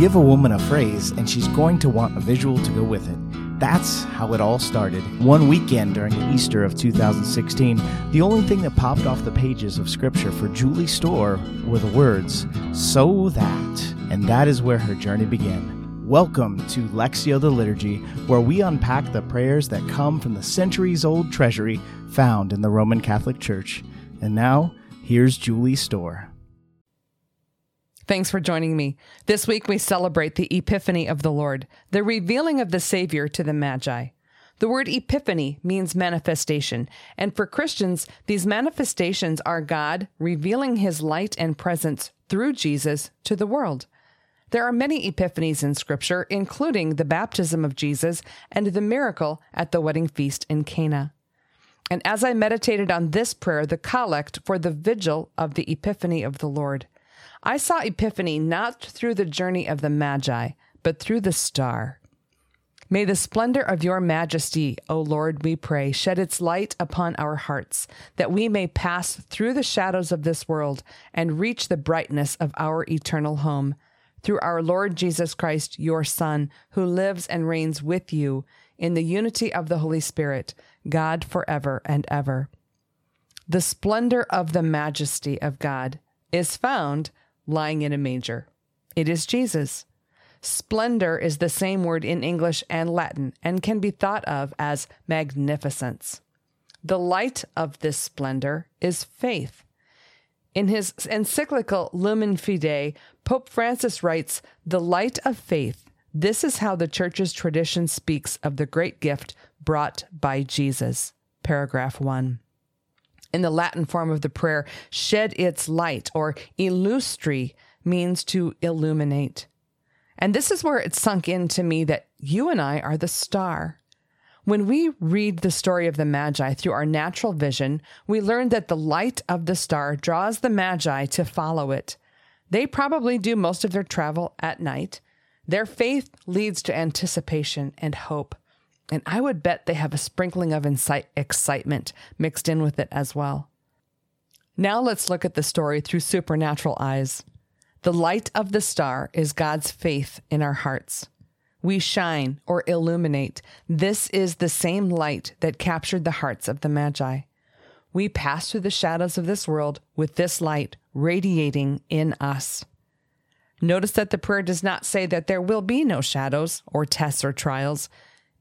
give a woman a phrase, and she's going to want a visual to go with it. That's how it all started. One weekend during Easter of 2016, the only thing that popped off the pages of Scripture for Julie Storr were the words, So that. And that is where her journey began. Welcome to Lectio the Liturgy, where we unpack the prayers that come from the centuries old treasury found in the Roman Catholic Church. And now, here's Julie Storr. Thanks for joining me. This week we celebrate the Epiphany of the Lord, the revealing of the Savior to the Magi. The word epiphany means manifestation, and for Christians, these manifestations are God revealing his light and presence through Jesus to the world. There are many epiphanies in Scripture, including the baptism of Jesus and the miracle at the wedding feast in Cana. And as I meditated on this prayer, the collect for the vigil of the Epiphany of the Lord, I saw Epiphany not through the journey of the Magi, but through the star. May the splendor of your majesty, O Lord, we pray, shed its light upon our hearts, that we may pass through the shadows of this world and reach the brightness of our eternal home. Through our Lord Jesus Christ, your Son, who lives and reigns with you in the unity of the Holy Spirit, God forever and ever. The splendor of the majesty of God is found lying in a manger. It is Jesus. Splendor is the same word in English and Latin and can be thought of as magnificence. The light of this splendor is faith. In his encyclical Lumen Fidei, Pope Francis writes, The light of faith. This is how the Church's tradition speaks of the great gift brought by Jesus. Paragraph 1 in the Latin form of the prayer, shed its light, or illustret means to illuminate. And this is where it sunk into me that you and I are the star. When we read the story of the Magi through our natural vision, we learn that the light of the star draws the Magi to follow it. They probably do most of their travel at night. Their faith leads to anticipation and hope. And I would bet they have a sprinkling of excitement mixed in with it as well. Now let's look at the story through supernatural eyes. The light of the star is God's faith in our hearts. We shine or illuminate. This is the same light that captured the hearts of the Magi. We pass through the shadows of this world with this light radiating in us. Notice that the prayer does not say that there will be no shadows or tests or trials.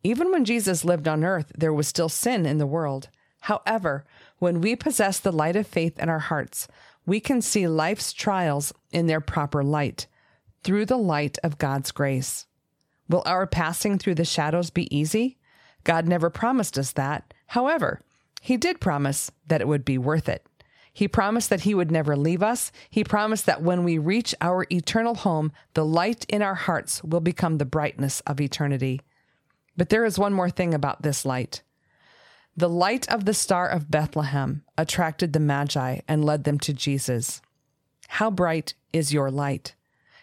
Even when Jesus lived on earth, there was still sin in the world. However, when we possess the light of faith in our hearts, we can see life's trials in their proper light, through the light of God's grace. Will our passing through the shadows be easy? God never promised us that. However, He did promise that it would be worth it. He promised that He would never leave us. He promised that when we reach our eternal home, the light in our hearts will become the brightness of eternity. But there is one more thing about this light. The light of the Star of Bethlehem attracted the Magi and led them to Jesus. How bright is your light?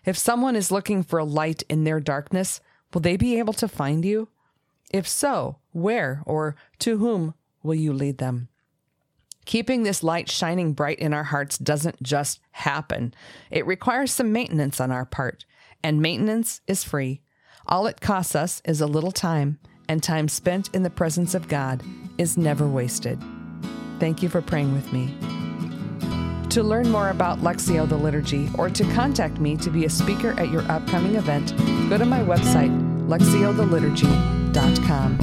If someone is looking for a light in their darkness, will they be able to find you? If so, where or to whom will you lead them? Keeping this light shining bright in our hearts doesn't just happen. It requires some maintenance on our part, and maintenance is free. All it costs us is a little time, and time spent in the presence of God is never wasted. Thank you for praying with me. To learn more about Lectio the Liturgy or to contact me to be a speaker at your upcoming event, go to my website, lectiothe liturgy.com.